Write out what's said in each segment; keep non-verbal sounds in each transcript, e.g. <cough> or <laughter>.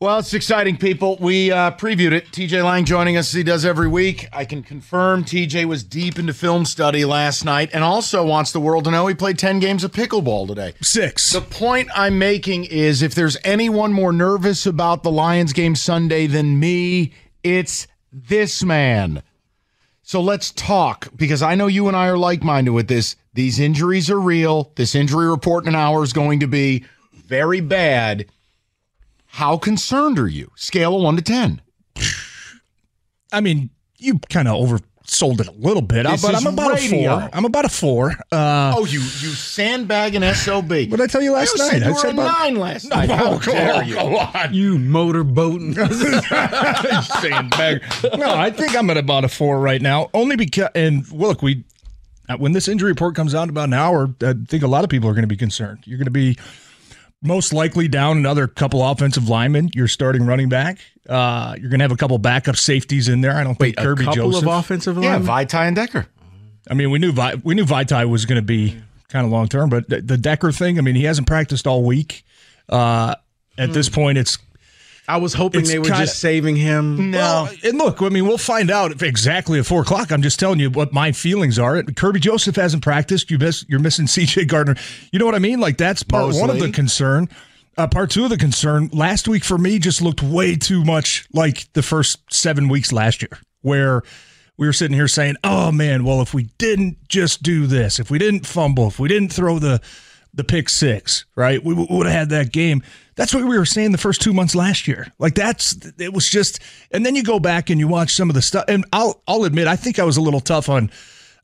Well, it's exciting, people. We uh, previewed it. TJ Lang joining us as he does every week. I can confirm TJ was deep into film study last night and also wants the world to know he played 10 games of pickleball today. Six. The point I'm making is if there's anyone more nervous about the Lions game Sunday than me, it's this man. So let's talk because I know you and I are like minded with this. These injuries are real. This injury report in an hour is going to be very bad. How concerned are you? Scale of one to 10. I mean, you kind of oversold it a little bit, This but I'm about radio. a four. I'm about a four. Uh, Oh, you you sandbag an SOB. What did I tell you last you night? Said you I said about- nine last No, night. How go dare on, you? go on. You motorboating. <laughs> sandbag. no, I think I'm at about a four right now. Only because, and look, we uh, when this injury report comes out in about an hour, I think a lot of people are going to be concerned. You're going to be most likely down another couple offensive linemen. You're starting running back. Uh, you're going to have a couple backup safeties in there. I don't Wait, think Kerby a couple Joseph. of offensive linemen. Yeah, linemen? Vaitai and Decker. I mean, we knew Vi- we knew Vaitai was going to be kind of long term, but the, the Decker thing. I mean, he hasn't practiced all week. Uh, at this point, it's I was hoping It's they were kinda- just saving him. Well, and look, I mean, we'll find out if exactly at four o'clock. I'm just telling you what my feelings are. Kerby Joseph hasn't practiced. You miss, you're missing <laughs> C.J. Gardner. You know what I mean? Like that's part one of the concern. Uh, part two of the concern. Last week for me just looked way too much like the first seven weeks last year, where we were sitting here saying, "Oh man, well if we didn't just do this, if we didn't fumble, if we didn't throw the the pick six, right, we would have had that game." That's what we were saying the first two months last year. Like that's it was just, and then you go back and you watch some of the stuff. And I'll I'll admit, I think I was a little tough on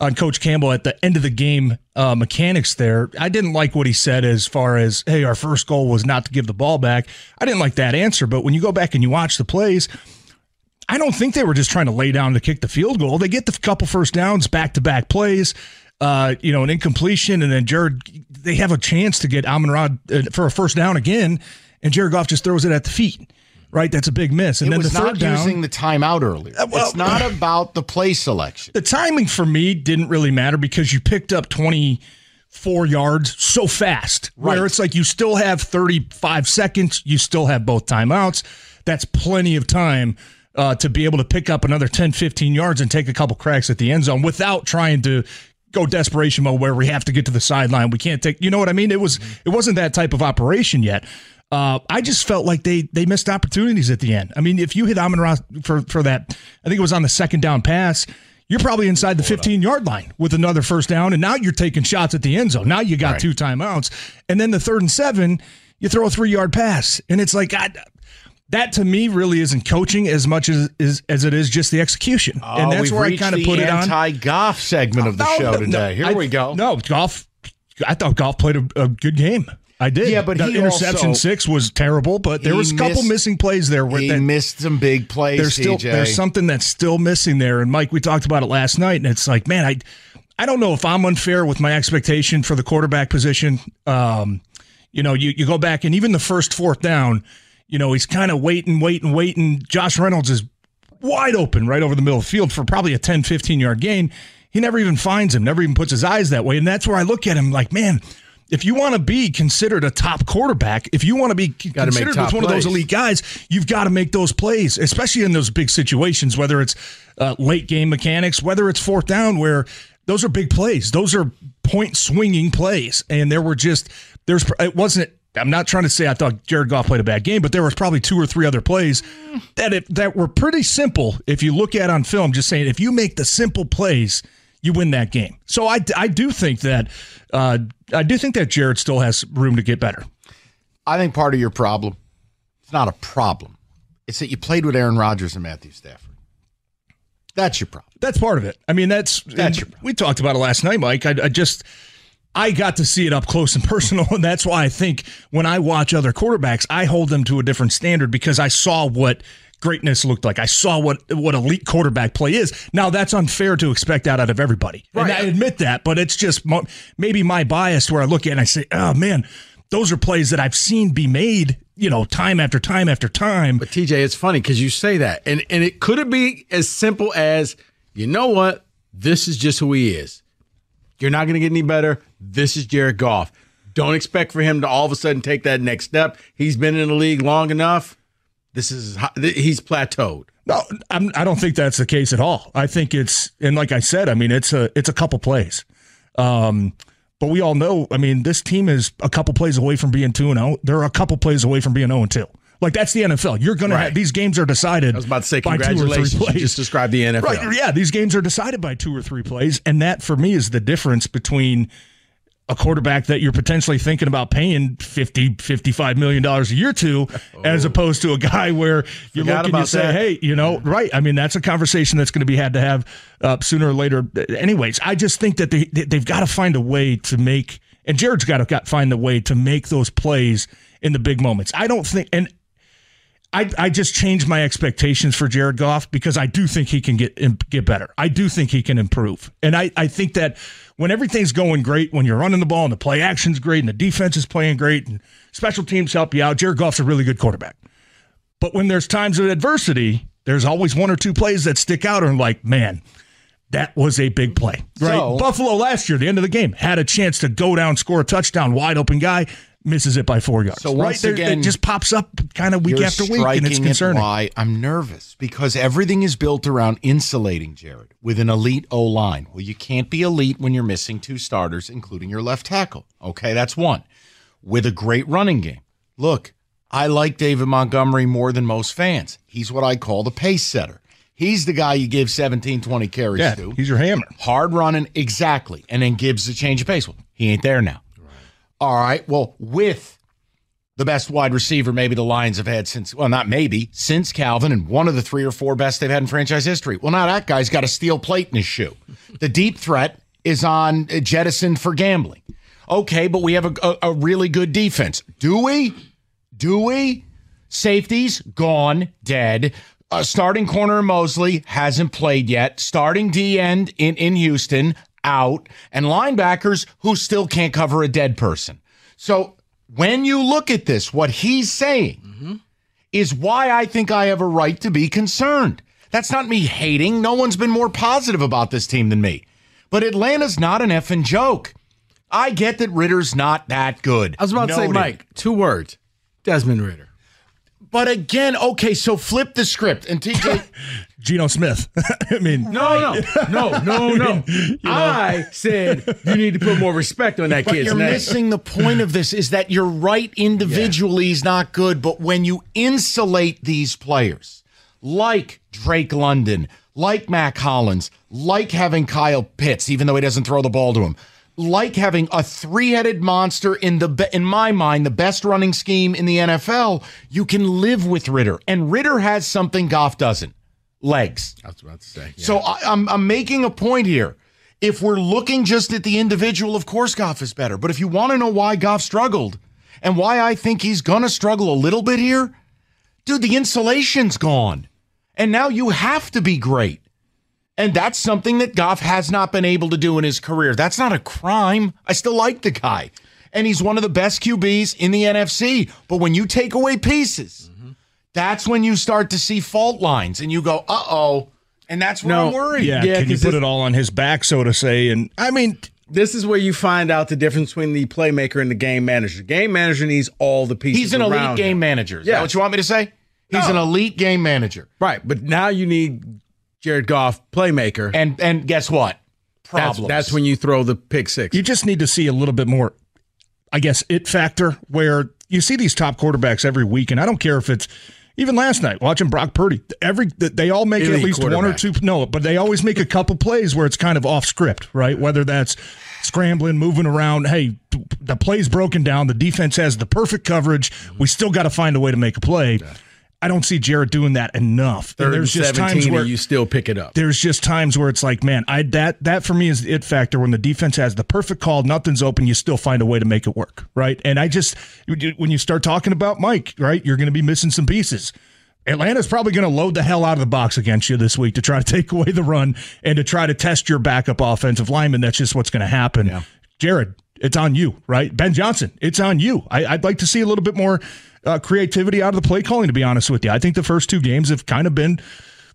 on Coach Campbell at the end of the game uh, mechanics there. I didn't like what he said as far as, hey, our first goal was not to give the ball back. I didn't like that answer. But when you go back and you watch the plays, I don't think they were just trying to lay down to kick the field goal. They get the couple first downs, back to back plays, uh, you know, an incompletion, and then Jared, they have a chance to get Amon Ra uh, for a first down again, and Jared Goff just throws it at the feet. Right, that's a big miss. And it then was the third not down, using the timeout earlier. well- it's not about the play selection. the timing for me didn't really matter because you picked up 24 yards so fast Right. where it's like you still have 35 seconds you still have both timeouts that's plenty of time uh, to be able to pick up another 10 15 yards and take a couple cracks at the end zone without trying to go desperation mode where we have to get to the sideline we can't take you know what i mean it was it wasn't that type of operation yet uh, I just felt like they they missed opportunities at the end. I mean, if you hit Amon Ra for for that, I think it was on the second down pass. You're probably inside the 15 yard line with another first down, and now you're taking shots at the end zone. Now you got two timeouts, and then the third and seven, you throw a three yard pass, and it's like I, that to me really isn't coaching as much as as, as it is just the execution, and Oh, that's we've where I kind of put it on. anti-Goff segment of the No, show no, today. Here I- we go. No, Goff. I thought Goff played a, a good game. I did. Yeah, but the he interception also- six was terrible, but there was a couple missed- missing plays there. Where he that, missed some big plays. there's still TJ. there's something that's still missing there. And Mike, we talked about it last night, and it's like, man, I I don't know if I'm unfair with my expectation for the quarterback position. Um, you know, you you go back and even the first fourth down, you know, he's kind of waiting, waiting, waiting. Josh Reynolds is wide open right over the middle of the field for probably a 10, 15 yard gain. He never even finds him, never even puts his eyes that way. And that's where I look at him like, man, if you want to be considered a top quarterback, if you want to be considered with one of those elite guys, you've got to make those plays, especially in those big situations, whether it's uh, late game mechanics, whether it's fourth down, where those are big plays. Those are point swinging plays. And there were just, there's, it wasn't, I'm not trying to say I thought Jared Goff played a bad game, but there was probably two or three other plays that it, that were pretty simple. If you look at on film, just saying if you make the simple plays, you win that game. So I, I do think that uh, I do think that Jared still has room to get better. I think part of your problem, it's not a problem. It's that you played with Aaron Rodgers and Matthew Stafford. That's your problem. That's part of it. I mean, that's That's your we talked about it last night, Mike. I, I just I got to see it up close and personal, <laughs> and that's why I think when I watch other quarterbacks, I hold them to a different standard because I saw what greatness looked like. I saw what what elite quarterback play is. Now that's unfair to expect that out of everybody, and I admit that. But it's just maybe my bias where I look at it and I say, oh man, those are plays that I've seen be made, you know, time after time after time. But TJ, it's funny because you say that, and and it could be as simple as you know what? This is just who he is. You're not going to get any better. This is Jared Goff. Don't expect for him to all of a sudden take that next step. He's been in the league long enough. This is he's plateaued. No, I'm, I don't think that's the case at all. I think it's and like I said, I mean it's a it's a couple plays. Um, but we all know, I mean, this team is a couple plays away from being two and zero. They're a couple plays away from being zero and two. Like that's the NFL. You're gonna Right. have these games are decided. I was about to say two or three congratulations. You just described the NFL. Right. Yeah. These games are decided by two or three plays. And that for me is the difference between a quarterback that you're potentially thinking about paying 50, 55 million dollars a year to, <laughs> as opposed to a guy where you Forgot look and you say, that. hey, you know, right. I mean, that's a conversation that's going to be had to have uh, sooner or later. Anyways, I just think that they, they- they've got to find a way to make, and Jared's got to got, find a way to make those plays in the big moments. I don't think, and I, I just changed my expectations for Jared Goff because I do think he can get get better. I do think he can improve, and I, I think that when everything's going great, when you're running the ball and the play action's great and the defense is playing great and special teams help you out, Jared Goff's a really good quarterback. But when there's times of adversity, there's always one or two plays that stick out and like, man, that was a big play. Right? So- Buffalo last year, the end of the game, had a chance to go down, score a touchdown, wide open guy, misses it by four yards. So right? once There- again, it just pops up kind of week You're after week, and it's striking at concerning. Why I'm nervous because everything is built around insulating Jared with an elite O line. Well, you can't be elite when you're missing two starters, including your left tackle. Okay, that's one. With a great running game. Look, I like David Montgomery more than most fans. He's what I call the pace setter. He's the guy you give 17, 20 carries Yeah, to. he's your hammer. hard running, exactly, and then gives the change of pace. Well, he ain't there now. All right. Well, with the best wide receiver maybe the Lions have had since, well, not maybe, since Calvin, and one of the three or four best they've had in franchise history. Well, now that guy's got a steel plate in his shoe. The deep threat is on jettisoned for gambling. Okay, but we have a, a, a really good defense. Do we? Do we? Safeties gone, dead. Uh, starting corner Moseley hasn't played yet. Starting D end in in Houston out, and linebackers who still can't cover a dead person. So when you look at this, what he's saying is why I think I have a right to be concerned. That's not me hating. No one's been more positive about this team than me. But Atlanta's not an effing joke. I get that Ridder's not that good. I was about to say, Mike, two words: Desmond Ridder. But again, okay, so flip the script and TJ. <laughs> Geno Smith. <laughs> I mean, No, no, no, no, <laughs> no. I said you need to put more respect on that But kid's you're name. missing the point of this is that you're right individually is not good, but when you insulate these players, like Drake London, like Mack Hollins, like having Kyle Pitts, even though he doesn't throw the ball to him, like having a three-headed monster in the in my mind the best running scheme in the NFL, you can live with Ridder, and Ridder has something Goff doesn't: legs. I was about to say. So I, I'm I'm making a point here. If we're looking just at the individual, of course Goff is better. But if you want to know why Goff struggled and why I think he's gonna struggle a little bit here, dude, the insulation's gone, and now you have to be great. And that's something that Goff has not been able to do in his career. That's not a crime. I still like the guy. And he's one of the best QBs in the NFC. But when you take away pieces, that's when you start to see fault lines and you go, uh oh. And that's where No, I'm worried. yeah, Yeah, can you 'cause put it all on his back, so to say? And I mean, This is where you find out the difference between the playmaker and the game manager. Game manager needs all the pieces. He's an elite around game him. manager. Is Yeah. that what you want me to say? He's No. an elite game manager. right? But now you need Jared Goff, playmaker. And and guess what? that's, Problems. that's when you throw the pick six. you just need to see a little bit more, I guess, it factor where you see these top quarterbacks every week, and I don't care if it's Even last night, watching Brock Purdy, every they all make Elite at least one or quarterback. two. No, but they always make a couple plays where it's kind of off script, right? Whether that's scrambling, moving around. Hey, the play's broken down. The defense has the perfect coverage. We still got to find a way to make a play. I don't see Jared doing that enough. Third and there's just times where you still pick it up. there's just times where it's like, man, I that that for me is the it factor when the defense has the perfect call, nothing's open, you still find a way to make it work, right? And I just when you start talking about Mike, right, you're going to be missing some pieces. Atlanta's probably going to load the hell out of the box against you this week to try to <laughs> take away the run and to try to test your backup offensive lineman. That's just what's going to happen. Jared, it's on you, right? Ben Johnson, it's on you. I, I'd like to see a little bit more uh, creativity out of the play calling, to be honest with you. I think the first two games have kind of been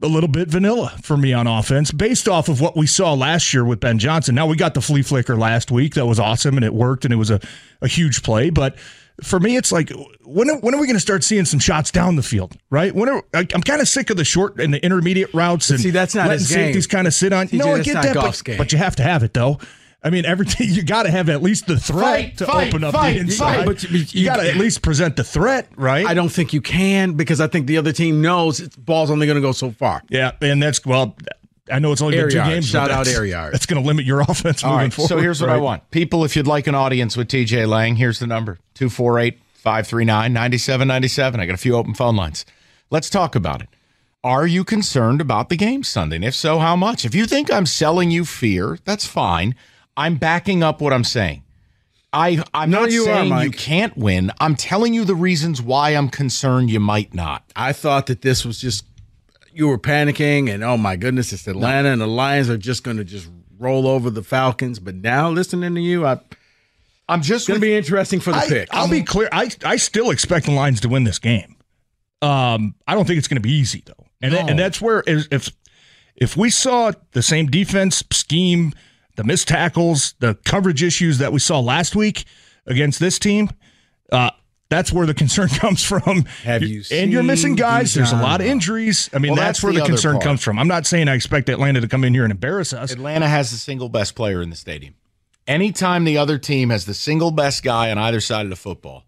a little bit vanilla for me on offense based off of what we saw last year with Ben Johnson. Now we got the flea flicker last week. That was awesome and it worked and it was a, a huge play. But for me, it's like, when are, when are we going to start seeing some shots down the field, right? When are, I, I'm kind of sick of the short and the intermediate routes and see, that's not letting his game. safeties kind of sit on. TJ, no, I get that, but, game. but you have to have it though. I mean, everything <laughs> you got to have at least the threat Fight, to fight, open up fight, the inside. fight. But you- you, you- got to at least present the threat, right? I don't think you can because I think the other team knows it's ball's only going to go so far. Yeah, and that's well. I know it's only Air been two yard. games. but Shout out that's- air yard. That's going to limit your <laughs> offense All moving right. forward. So here's what I want. People, if you'd like an audience with TJ Lang, here's the number 248 539 9797. I got a few open phone lines. Let's talk about it. Are you concerned about the game Sunday? And if so, how much? If you think I'm selling you fear, that's fine. I'm backing up what I'm saying. I, I'm No, not you are, saying you can't win. I'm telling you the reasons why I'm concerned you might not. I thought that this was just you were panicking and oh my goodness, it's Atlanta and the Lions are just going to just roll over the Falcons. But now listening to you, I I'm just going to be interesting for the I, pick. I'll be clear. I I still expect the Lions to win this game. Um, I don't think it's going to be easy though, and No. and that's where if if- if we saw the same defense scheme, the missed tackles, the coverage issues that we saw last week against this team, uh, that's where the concern <laughs> comes from. Have You- and you're missing guys. There's a lot of injuries. I mean, Well, that's, that's where the the, concern part. comes from. I'm not saying I expect Atlanta to come in here and embarrass us. Atlanta has the single best player in the stadium. Anytime the other team has the single best guy on either side of the football,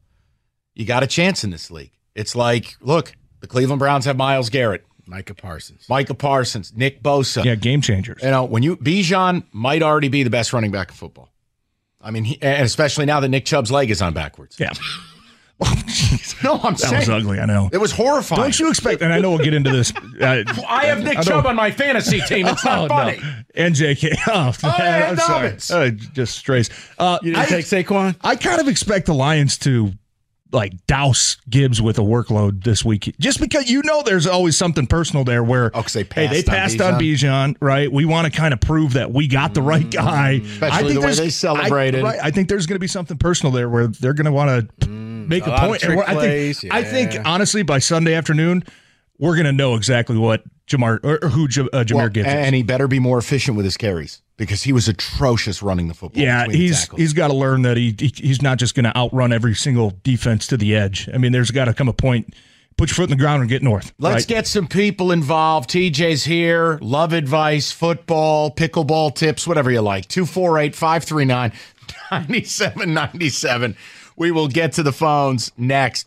you got a chance in this league. It's like, look, the Cleveland Browns have Myles Garrett, Micah Parsons. Micah Parsons, Nick Bosa. Yeah, game changers. You know, when you Bijan might already be the best running back in football. I mean, he, and especially now that Nick Chubb's leg is on backwards. Yeah. <laughs> Oh. No, I'm That saying was ugly. I know. it was horrifying. Don't you expect? And I know we'll get into this. <laughs> Uh, I have Nick I Chubb on my fantasy team. It's Oh, not funny. no. And JK. <laughs> Oh, yeah, I'm sorry. Uh, just strays. Uh, You didn't I, take Saquon? I kind of expect the Lions to like douse Gibbs with a workload this week, just because you know there's always something personal there. Where Oh, they hey, they passed on Bijan, right? We want to kind of prove that we got the right mm-hmm. guy. Especially the way they celebrated. I, right, I think there's going to be something personal there where they're going to want to mm, make a a, point. trick And we're- I plays, think, I think honestly, by Sunday afternoon, we're going to know exactly what Jamar or, or who J- uh, Jahmyr Well, Gibbs is. and he better be more efficient with his carries because he was atrocious running the football. Yeah, he's he's got to learn that he, he he's not just going to outrun every single defense to the edge. I mean, there's got to come a point. Put your foot in the ground and get north. Let's right? get some people involved. TJ's here. Love advice, football, pickleball tips, whatever you like. 248 539 9797. <laughs> We will get to the phones next.